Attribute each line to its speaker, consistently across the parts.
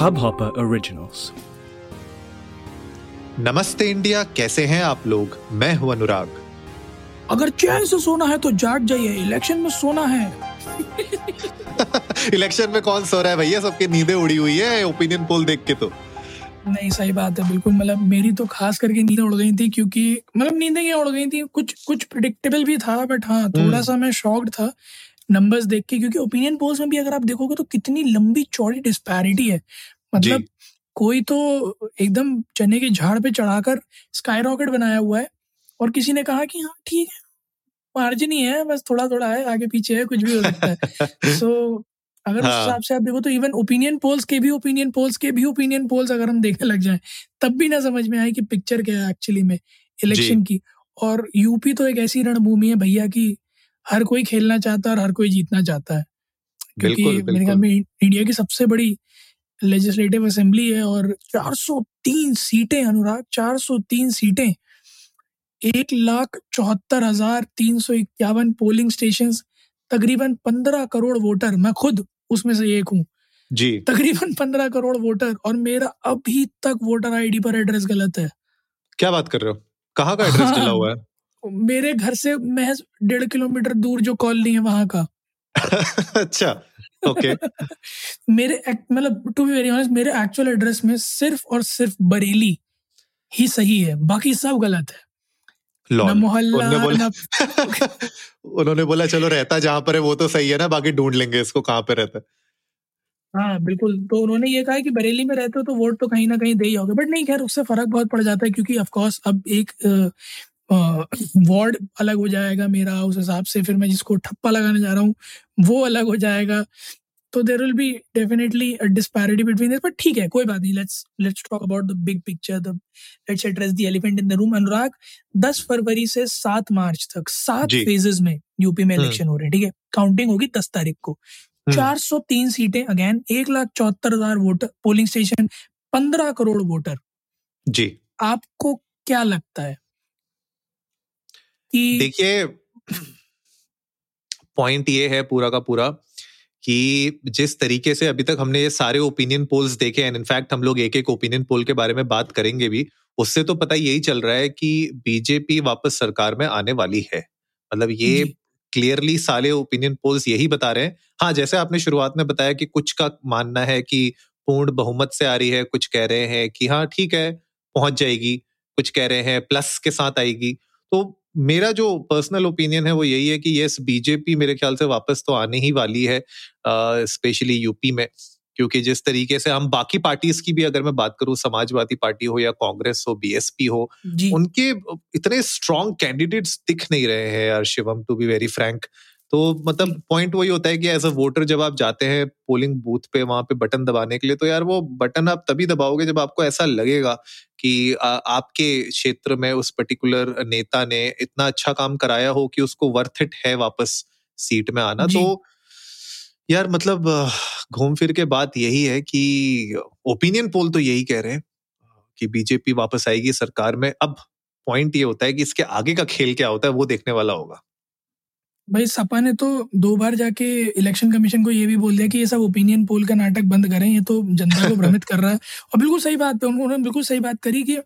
Speaker 1: Hubhopper Originals.
Speaker 2: नमस्ते India कैसे हैं आप लोग? मैं हूँ अनुराग।
Speaker 3: अगर चैन से सोना है तो जाग जाइए इलेक्शन में सोना है।
Speaker 2: इलेक्शन में कौन सो रहा है भैया? सबकी नींदें उड़ी हुई है ओपिनियन पोल देख के तो।
Speaker 3: नहीं सही बात है बिल्कुल मतलब मेरी तो खास करके नींदें उड़ गई थी क्योंकि मतलब नींदें क्या उड़ गई थी कुछ कुछ प्रिडिक्टेबल भी था बट हाँ थोड़ा
Speaker 2: हम्म।
Speaker 3: सा मैं शॉक्ड था। नंबर्स देख के क्योंकि ओपिनियन पोल्स में भी अगर आप देखोगे तो कितनी लंबी चौड़ी डिस्पैरिटी है मतलब कोई तो एकदम चने के झाड़ पे चढ़ाकर स्काई रॉकेट बनाया हुआ है और किसी ने कहा कि हाँ ठीक है मार्जिन ही है बस थोड़ा थोड़ा है आगे पीछे है कुछ भी हो सकता है सो so, अगर
Speaker 2: हाँ. उस।
Speaker 3: हिसाब से आप देखो तो इवन ओपिनियन पोल्स के भी ओपिनियन पोल्स के भी ओपिनियन पोल्स अगर हम देखने लग जाएँ तब भी ना समझ में आए कि पिक्चर क्या है एक्चुअली में इलेक्शन की और यूपी तो एक ऐसी रणभूमि है भैया कि हर कोई खेलना चाहता है और हर कोई जीतना चाहता है। क्योंकि मेरे ख्याल में इंडिया की सबसे बड़ी लेजिस्लेटिव असेंबली है और 403 सीटें अनुराग 403 सीटें एक लाख चौहत्तर हज़ार तीन सौ इक्यावन पोलिंग स्टेशन तकरीबन पंद्रह करोड़ वोटर मैं खुद उसमें से एक हूँ।
Speaker 2: जी।
Speaker 3: तकरीबन पंद्रह करोड़ वोटर और मेरा अभी तक वोटर आईडी पर एड्रेस गलत है।
Speaker 2: क्या बात कर रहे हो? कहाँ का एड्रेस
Speaker 3: हाँ।
Speaker 2: डला हुआ है?
Speaker 3: मेरे घर से महज डेढ़ किलोमीटर दूर जो कॉलोनी है वहाँ का।
Speaker 2: अच्छा ओके
Speaker 3: मेरे मतलब टू बी वेरी ऑनेस्ट मेरे एक्चुअल एड्रेस में सिर्फ़ और सिर्फ़ बरेली ही सही है बाकी सब गलत है। मोहल्ला
Speaker 2: उन्होंने बोला उन्होंने बोला चलो रहता जहाँ पर है वो तो सही है ना बाकी ढूंढ लेंगे इसको कहाँ पे रहता है।
Speaker 3: हाँ बिल्कुल तो उन्होंने ये कहा कि बरेली में रहते हो तो वोट तो कहीं ना कहीं दे ही होगे बट नहीं खैर उससे फ़र्क बहुत पड़ जाता है क्योंकि ऑफ़ कोर्स अब एक वार्ड अलग हो जाएगा मेरा उस हिसाब से फिर मैं जिसको ठप्पा लगाने जा रहा हूँ वो अलग हो जाएगा तो there will be definitely disparity between this but ठीक है कोई बात नहीं let's let's talk about the big picture the let's address the elephant in the room Anurag 10 फरवरी से 7 मार्च तक सात। फेजेस में यूपी में
Speaker 2: हम्म।
Speaker 3: इलेक्शन हो रहे हैं ठीक है काउंटिंग होगी 10 तारीख को
Speaker 2: हम्म।
Speaker 3: 403 सीटें अगेन एक लाख चौहत्तर हज़ार वोटर पोलिंग स्टेशन पंद्रह करोड़ वोटर
Speaker 2: जी
Speaker 3: आपको क्या लगता है कि
Speaker 2: देखिए पॉइंट ये है पूरा का पूरा कि जिस तरीके से अभी तक हमने ये सारे ओपिनियन पोल्स देखे एंड इनफैक्ट हम लोग एक एक ओपिनियन पोल के बारे में बात करेंगे भी उससे तो पता यही चल रहा है कि बीजेपी वापस सरकार में आने वाली है। मतलब ये क्लियरली सारे ओपिनियन पोल्स यही बता रहे हैं। हाँ जैसे आपने शुरुआत में बताया कि कुछ का मानना है कि पूर्ण बहुमत से आ रही है कुछ कह रहे हैं कि हाँ ठीक है पहुँच जाएगी कुछ कह रहे हैं प्लस के साथ आएगी। तो मेरा जो पर्सनल ओपिनियन है वो यही है कि यस बीजेपी मेरे ख्याल से वापस तो आने ही वाली है स्पेशली यूपी में। क्योंकि जिस तरीके से हम बाकी पार्टीज़ की भी अगर मैं बात करूँ समाजवादी पार्टी हो या कांग्रेस हो बीएसपी हो उनके इतने स्ट्रांग कैंडिडेट्स दिख नहीं रहे हैं यार Shivam to be very frank तो मतलब पॉइंट वही होता है कि एज अ वोटर जब आप जाते हैं पोलिंग बूथ पे वहाँ पे बटन दबाने के लिए तो यार वो बटन आप तभी दबाओगे जब आपको ऐसा लगेगा कि आ, आपके क्षेत्र में उस पर्टिकुलर नेता ने इतना अच्छा काम कराया हो कि उसको वर्थ इट है वापस सीट में आना। तो यार मतलब घूम फिर के बात यही है कि ओपिनियन पोल तो यही कह रहे हैं कि बीजेपी वापस आएगी सरकार में। अब पॉइंट ये होता है कि इसके आगे का खेल क्या होता है वो देखने वाला होगा।
Speaker 3: भाई सपा ने तो दो बार जाके इलेक्शन कमीशन को ये भी बोल दिया कि ये सब ओपिनियन पोल का नाटक बंद करें ये तो जनता को भ्रमित कर रहा है। और बिल्कुल सही बात पे उन्होंने बिल्कुल सही बात करी कि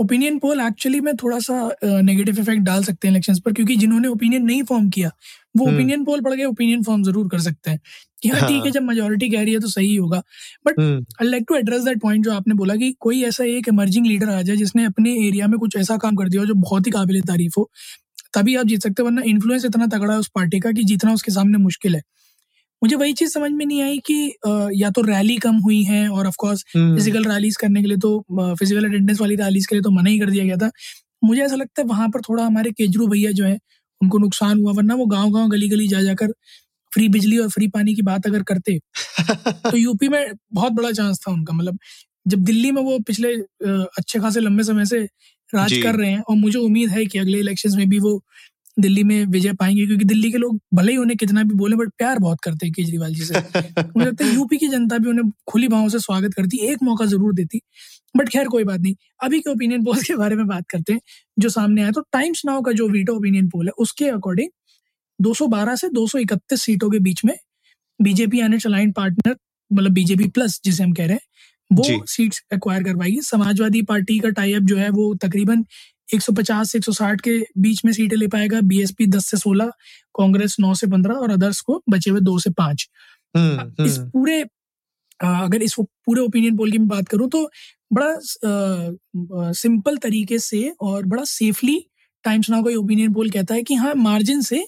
Speaker 3: ओपिनियन पोल एक्चुअली में थोड़ा सा नेगेटिव इफ़ेक्ट डाल सकते हैं इलेक्शंस पर क्योंकि जिन्होंने ओपिनियन नहीं फॉर्म किया वो
Speaker 2: हम्म।
Speaker 3: ओपिनियन पोल पढ़ के ओपिनियन फॉर्म ज़रूर कर सकते हैं। कि हाँ ठीक है
Speaker 2: हाँ।
Speaker 3: जब मेजोरिटी कह रही है तो सही होगा।
Speaker 2: But
Speaker 3: I like to address that point जो आपने बोला कि कोई ऐसा एक इमर्जिंग लीडर आ जाए जिसने अपने एरिया में कुछ ऐसा काम कर दिया हो जो बहुत ही काबिल तारीफ़ हो। तभी आप जीत सकते हो वरना इन्फ्लुएंस इतना तगड़ा है उस पार्टी का कि जीतना उसके सामने मुश्किल है। मुझे वही चीज़ समझ में नहीं आई कि या तो रैली कम हुई है और ऑफ़ कोर्स फ़िज़िकल रैलीज करने के लिए तो फ़िज़िकल अटेंडेंस वाली रैलीज के लिए तो मना ही कर दिया गया था। मुझे ऐसा लगता है वहाँ पर थोड़ा हमारे केजरू भैया जो है उनको नुकसान हुआ वरना वो गाँव गाँव गली गली जा जाकर फ्री बिजली और फ्री पानी की बात अगर करते तो यूपी में बहुत बड़ा चांस था उनका। मतलब जब दिल्ली में वो पिछले अच्छे खासे लंबे समय से राज कर रहे हैं और मुझे उम्मीद है कि अगले इलेक्शन में भी वो दिल्ली में विजय पाएँगे क्योंकि दिल्ली के लोग भले ही उन्हें कितना भी बोले बट प्यार बहुत करते हैं केजरीवाल जी से। मुझे लगता है यूपी की जनता भी उन्हें खुली भावों से स्वागत करती एक मौका ज़रूर देती। बट खैर कोई बात नहीं। अभी के ओपिनियन पोल के बारे में बात करते हैं जो सामने आया तो टाइम्स नाउ का जो वीटो ओपिनियन पोल है उसके अकॉर्डिंग 212 से 231 सीटों के बीच में BJP and its aligned partner मतलब बीजेपी प्लस जिसे हम कह रहे हैं वो सीट्स एक्वायर करवाएगी। समाजवादी पार्टी का टाइप जो है वो तकरीबन 150 से 160 के बीच में सीटें ले पाएगा। बीएसपी 10 से 16 कांग्रेस 9 से 15 और अदर्स को बचे हुए दो से पाँच। हम्म, इस हम्म। पूरे अगर इस पूरे ओपिनियन पोल की मैं बात करूँ तो बड़ा आ, सिंपल तरीके से और बड़ा सेफली टाइम्स नाउ का ओपिनियन पोल कहता है कि हाँ मार्जिन से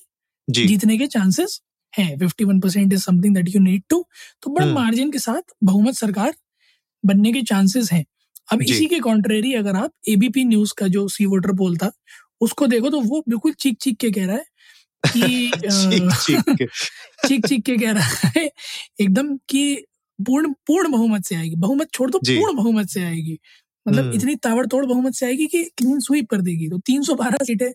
Speaker 3: जीतने के चांसेस है। Fifty one percent is something that you need to तो बड़ा मार्जिन हम्म। के साथ बहुमत सरकार बनने के चांसेस हैं। अब इसी के कॉन्ट्रेरी अगर आप एबीपी न्यूज़ का जो सी वोटर पोल था उसको देखो तो वो बिल्कुल चीख चीख के कह रहा है कि चीख चीख के। कह रहा है एकदम कि पूर्ण पूर्ण बहुमत से आएगी। बहुमत छोड़ दो पूर्ण बहुमत से आएगी। मतलब हम्म। इतनी ताबड़तोड़ बहुमत से आएगी कि क्लीन स्वीप कर देगी। तो 312 सीटें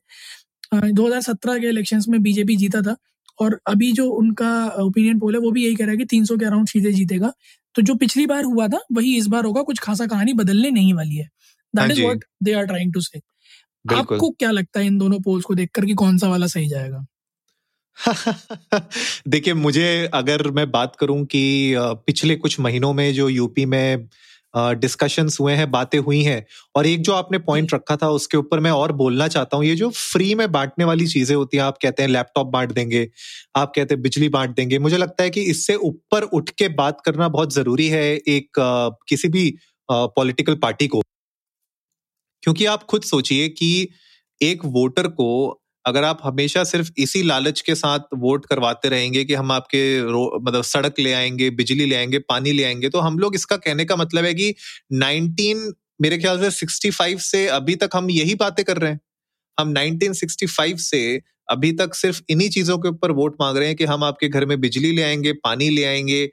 Speaker 3: 2017 के इलेक्शंस में बीजेपी जीता था और अभी जो उनका ओपिनियन पोल है वो भी यही कह रहा है कि 300 के अराउंड सीटें जीतेगा। तो जो पिछली बार हुआ था वही इस बार होगा कुछ खासा कहानी बदलने नहीं वाली है। That is what they are trying to say आपको क्या लगता है इन दोनों पोल्स को देखकर कि कौन सा वाला सही जाएगा?
Speaker 2: देखिए मुझे अगर मैं बात करूँ कि पिछले कुछ महीनों में जो यूपी में डिस्कशंस हुए हैं बातें हुई हैं। और एक जो आपने पॉइंट रखा था उसके ऊपर मैं और बोलना चाहता हूँ ये जो फ्री में बांटने वाली चीज़ें होती हैं आप कहते हैं लैपटॉप बांट देंगे आप कहते हैं बिजली बांट देंगे मुझे लगता है कि इससे ऊपर उठ के बात करना बहुत ज़रूरी है एक किसी भी पॉलिटिकल पार्टी को। क्योंकि आप खुद सोचिए कि एक वोटर को अगर आप हमेशा सिर्फ़ इसी लालच के साथ वोट करवाते रहेंगे कि हम आपके मतलब सड़क ले आएँगे, बिजली ले आएँगे, पानी ले आएँगे तो हम लोग इसका कहने का मतलब है कि 19 मेरे ख्याल से 65 से अभी तक हम यही बातें कर रहे हैं। हम 1965 से अभी तक सिर्फ़ इन्हीं चीज़ों के ऊपर वोट मांग रहे हैं कि हम आपके घर में बिजली ले आएँगे, पानी ले आएँगे,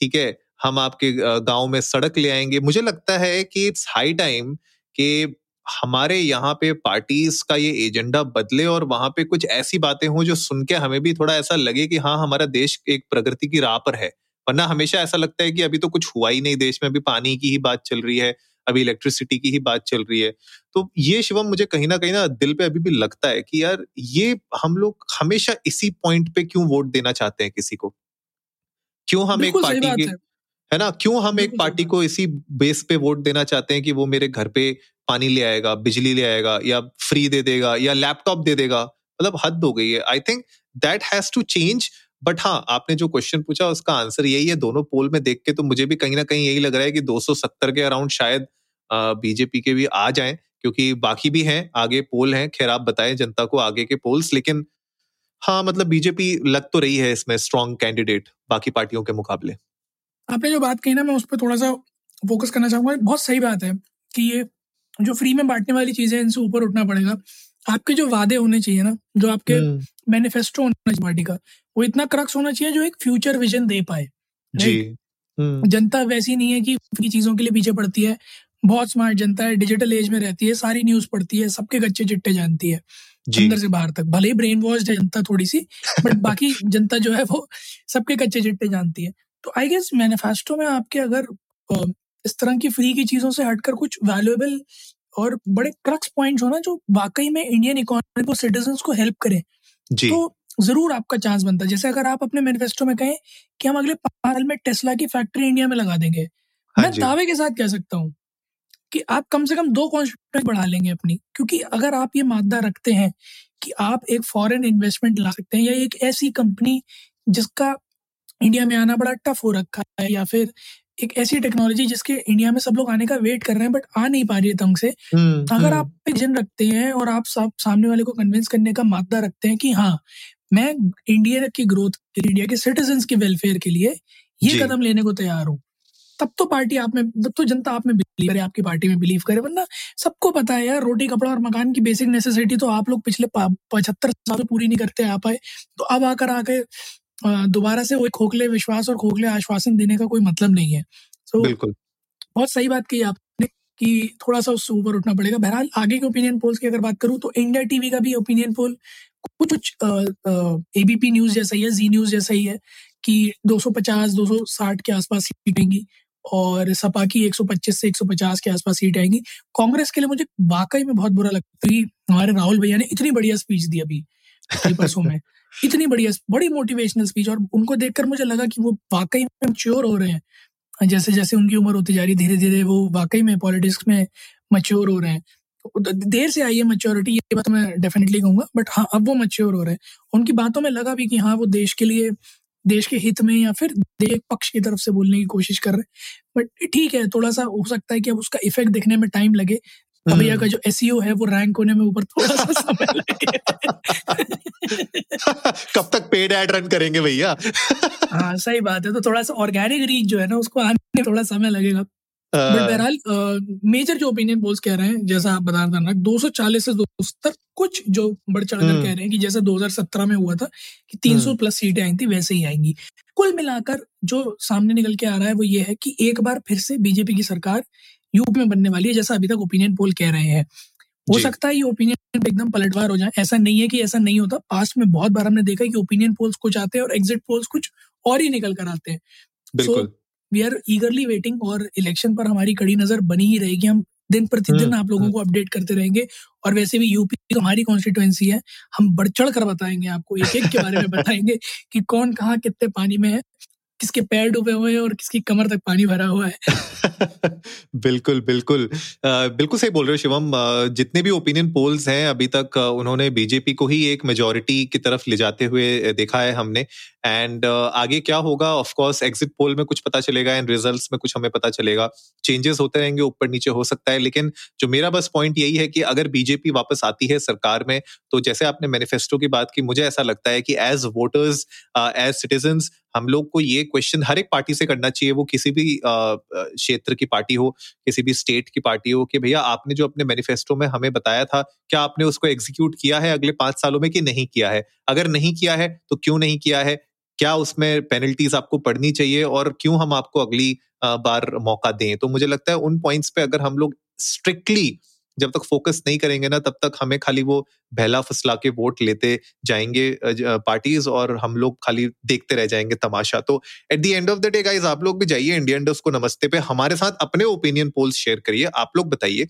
Speaker 2: ठीक है? हम आपके गाँव में सड़क ले आएँगे। मुझे लगता है कि इट्स हाई टाइम कि हमारे यहाँ पे पार्टीज़ का ये एजेंडा बदले और वहाँ पे कुछ ऐसी बातें हों जो सुन के हमें भी थोड़ा ऐसा लगे कि हाँ हमारा देश एक प्रगति की राह पर है। वरना हमेशा ऐसा लगता है कि अभी तो कुछ हुआ ही नहीं देश में अभी पानी की ही बात चल रही है अभी इलेक्ट्रिसिटी की ही बात चल रही है। तो ये शिवम मुझे कहीं ना कहीं ना दिल पे अभी भी लगता है कि यार ये हम लोग हमेशा इसी पॉइंट पे क्यों वोट देना चाहते हैं किसी को? क्यों हम एक पार्टी के है ना? क्यों हम एक पार्टी को इसी बेस पे वोट देना चाहते हैं कि वो मेरे घर पे पानी ले आएगा बिजली ले आएगा या फ्री दे देगा या लैपटॉप दे देगा? मतलब हद हो गई है। I think that has to change but हाँ आपने जो क्वेश्चन पूछा उसका आंसर यही है। दोनों पोल में देख के तो मुझे भी कहीं ना कहीं यही लग रहा है कि 270 के अराउंड शायद बीजेपी के भी आ जाएँ क्योंकि बाकी भी हैं आगे पोल हैं। खैर आप बताएँ जनता को आगे के पोल्स लेकिन हाँ मतलब बीजेपी लग तो रही है इसमें स्ट्रॉन्ग कैंडिडेट बाकी पार्टियों के मुकाबले।
Speaker 3: आपने जो बात कही ना मैं उस पर थोड़ा सा फोकस करना चाहूँगा। बहुत सही बात है कि ये जो फ्री में बांटने वाली चीज़ें इनसे ऊपर उठना पड़ेगा। आपके जो वादे होने चाहिए ना जो आपके मैनिफेस्टो हम्म। होना चाहिए पार्टी का वो इतना क्रक्स होना चाहिए जो एक फ्यूचर विजन दे पाए जी। हम्म। जनता वैसी नहीं है कि फ्री चीज़ों के लिए पीछे पड़ती है। बहुत स्मार्ट जनता है डिजिटल एज में रहती है सारी न्यूज़ पढ़ती है सबके गच्चे चिट्टे जानती है अंदर से बाहर तक। भले ही ब्रेन वॉश है जनता थोड़ी सी बट बाकी जनता जो है वो सबके कच्चे चिट्टे जानती है। तो आई गेस मैनिफेस्टो में आपके अगर इस तरह की फ्री की चीज़ों से हटकर कुछ वैल्यूएबल और बड़े क्रक्स पॉइंट्स हो ना जो वाकई में इंडियन इकोनॉमी को सिटीजन को हेल्प करें जी। तो ज़रूर आपका चांस बनता है। जैसे अगर आप अपने मैनिफेस्टो में कहें कि हम अगले पाँच साल में टेस्ला की फैक्ट्री इंडिया में लगा देंगे हाँ मैं दावे के साथ कह सकता हूँ कि आप कम से कम दो कॉन्स्टिट्यूंसी बढ़ा लेंगे अपनी क्योंकि अगर आप ये मादा रखते हैं कि आप एक फॉरेन इन्वेस्टमेंट ला सकते हैं या एक ऐसी कंपनी जिसका इंडिया में आना बड़ा टफ हो रखा है या फिर एक ऐसी टेक्नोलॉजी जिसके इंडिया में सब लोग आने का वेट कर रहे हैं बट आ नहीं पा रही है ढंग से। हम्म, अगर हम्म। आप विजन रखते हैं और आप सब सामने वाले को कन्विंस करने का मादा रखते हैं कि हाँ मैं इंडिया की ग्रोथ के लिए इंडिया के सिटीजन के वेलफेयर के लिए ये कदम लेने को तैयार हूँ। तब तो पार्टी आप में तब तो जनता आप में बिलीव करे आपकी पार्टी में बिलीव करे वरना सबको पता है यार रोटी कपड़ा और मकान की बेसिक नेसेसिटी तो आप लोग पिछले पचहत्तर साल पूरी नहीं करते आ पाए तो अब आकर आके दोबारा से वो खोखले विश्वास और खोखले आश्वासन देने का कोई मतलब नहीं है। तो बिल्कुल। बहुत सही बात कही आपने कि थोड़ा सा उससे ऊपर उठना पड़ेगा। बहरहाल आगे के ओपिनियन पोल्स की अगर बात करूँ तो इंडिया टीवी का भी ओपिनियन पोल कुछ कुछ एबीपी न्यूज़ जैसा ही है जी न्यूज़ जैसा ही है कि 250 260 के आसपास सीट आएँगी और सपा की 125 से 150 के आसपास सीट आएँगी। कांग्रेस के लिए मुझे वाकई में बहुत बुरा लगता है। हमारे राहुल भैया ने इतनी बढ़िया स्पीच दी अभी। परसों में। इतनी बढ़िया, बड़ी मोटिवेशनल स्पीच और उनको देखकर मुझे लगा कि वो वाकई में म्योर हो रहे हैं। जैसे जैसे उनकी उम्र होती जा रही धीरे धीरे वो वाकई में पॉलिटिक्स में मच्योर हो रहे हैं। देर से आई है मेच्योरिटी ये बात मैं डेफिनेटली कहूँगा बट हाँ अब वो मच्योर हो रहे हैं। उनकी बातों में लगा भी कि हाँ वो देश के लिए, देश के हित में या फिर एक पक्ष की तरफ़ से बोलने की कोशिश कर रहे हैं। बट ठीक है, थोड़ा सा हो सकता है कि अब उसका इफ़ेक्ट दिखने में टाइम लगे। भैया हम्म। का जो एस e है वो रैंक होने में ऊपर थोड़ा सा समय लगे
Speaker 2: कब तक पेड एड रन करेंगे भैया?
Speaker 3: हाँ सही बात है। तो थोड़ा सा ऑर्गेनिक रीच जो है ना उसको आने में थोड़ा समय लगेगा। बट बहरहाल मेजर जो ओपिनियन पोल्स कह रहे हैं जैसा आप बता रहे दो सौ चालीस से दो सत्तर कुछ जो बढ़ चढ़ कर हम्म। कह रहे हैं कि जैसे 2017 में हुआ था कि 300 प्लस सीटें आई थी वैसे ही आएँगी। कुल मिलाकर जो सामने निकल के आ रहा है वो ये है कि एक बार फिर से बीजेपी की सरकार यूपी में बनने वाली है जैसा अभी तक ओपिनियन पोल कह रहे हैं। हो सकता है ये ओपिनियन एकदम पलटवार हो जाए। ऐसा नहीं है कि ऐसा नहीं होता। पास्ट में बहुत बार हमने देखा कि ओपिनियन पोल्स कुछ आते हैं और एग्जिट पोल्स कुछ और ही निकल कर आते हैं।
Speaker 2: So
Speaker 3: we are eagerly waiting और इलेक्शन पर हमारी कड़ी नज़र बनी ही रहेगी। हम दिन प्रतिदिन हम्म, आप लोगों हम्म। को अपडेट करते रहेंगे और वैसे भी यूपी तो हमारी कॉन्स्टिट्युएंसी है। हम बढ़ चढ़ कर बताएँगे आपको एक एक के बारे में बताएँगे कि कौन कहाँ कितने पानी में है। किसके पैर डूबे हुए हैं और किसकी कमर तक पानी भरा हुआ
Speaker 2: है। बिल्कुल बिल्कुल। बिल्कुल सही बोल रहे हो शिवम। जितने भी ओपिनियन पोल्स हैं, अभी तक उन्होंने बीजेपी को ही एक मेजोरिटी की तरफ़ ले जाते हुए देखा है हमने। एंड uh, आगे क्या होगा? ऑफ़ कोर्स एग्जिट पोल में कुछ पता चलेगा एंड रिजल्ट्स में कुछ हमें पता चलेगा। चेंजेस होते रहेंगे ऊपर नीचे हो सकता है लेकिन जो मेरा बस पॉइंट यही है कि अगर बीजेपी वापस आती है सरकार में तो जैसे आपने मैनिफेस्टो की बात की मुझे ऐसा लगता है कि एज वोटर्स एज सिटीजन हम लोग को ये क्वेश्चन हर एक पार्टी से करना चाहिए वो किसी भी क्षेत्र की पार्टी हो किसी भी स्टेट की पार्टी हो कि भैया आपने जो अपने मैनिफेस्टो में हमें बताया था क्या आपने उसको एग्जीक्यूट किया है अगले पाँच सालों में कि नहीं किया है? अगर नहीं किया है तो क्यों नहीं किया है? क्या उसमें पेनल्टीज आपको पड़नी चाहिए और क्यों हम आपको अगली बार मौका दें? तो मुझे लगता है उन पॉइंट्स पे अगर हम लोग स्ट्रिक्टली जब तक फोकस नहीं करेंगे ना, तब तक हमें खाली वो बहला फसला के वोट लेते जाएँगे पार्टीज़ और हम लोग खाली देखते रह जाएँगे तमाशा। तो at the end of the day guys आप लोग भी जाइए इंडियन डस्ट को नमस्ते पे। हमारे साथ अपने ओपिनियन पोल्स शेयर करिए। आप लोग बताइए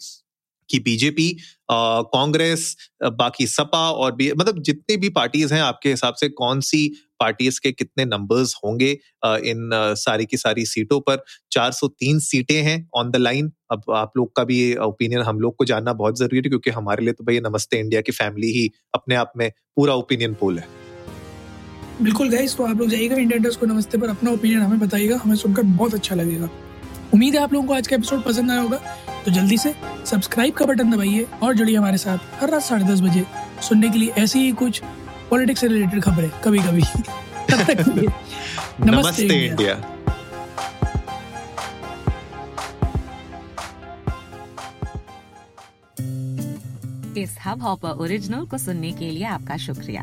Speaker 2: कि बीजेपी कांग्रेस बाकी सपा और भी मतलब जितनी भी पार्टीज़ हैं, आपके हिसाब से कौन सी पार्टीज़ के कितने नंबर्स होंगे इन सारी की सारी सीटों पर? 403 सीटें हैं ऑन द लाइन अब आप लोग का भी ओपिनियन हम लोग को जानना बहुत ज़रूरी है, क्योंकि हमारे लिए तो भाई नमस्ते इंडिया की फैमिली ही अपने आप में पूरा ओपिनियन पोल है।
Speaker 3: बिल्कुल गाइस तो आप लोग जाइएगा इंडियन को नमस्ते पर, अपना ओपिनियन हमें बताइएगा, हमें सुनकर बहुत अच्छा लगेगा। उम्मीद है आप लोगों को आज का एपिसोड पसंद आया होगा। तो जल्दी से सब्सक्राइब का बटन दबाइए और जुड़िए हमारे साथ हर रात साढ़े दस बजे सुनने के लिए ऐसी ही कुछ पॉलिटिक्स से रिलेटेड खबरें कभी कभी
Speaker 2: नमस्ते, नमस्ते इंडिया।
Speaker 1: इस हब हॉपर ओरिजिनल को सुनने के लिए आपका शुक्रिया।